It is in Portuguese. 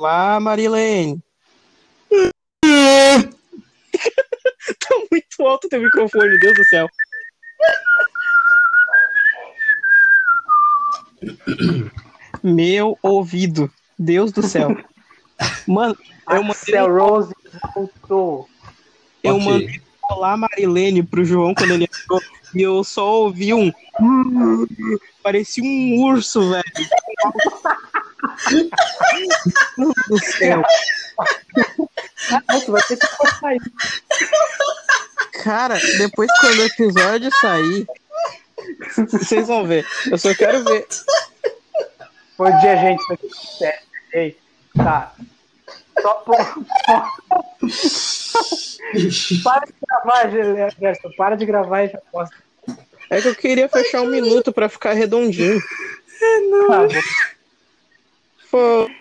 Olá, Marilene. tá muito alto teu microfone, Deus do céu. Meu ouvido. Deus do céu. Mano, eu mandei, Axel Rose voltou. eu Ok. mandei olá Marilene pro João quando ele entrou e eu só ouvi um. Parecia um urso, velho. Do céu. Tu vai ter que cortar isso. Cara, depois quando o episódio sair, vocês vão ver. Eu só quero ver. O dia, gente. É. Ei, tá. Só por. para de gravar, Gerson. Para de gravar e já posta. É que eu queria fechar um minuto pra ficar redondinho. Tá bom. Foi.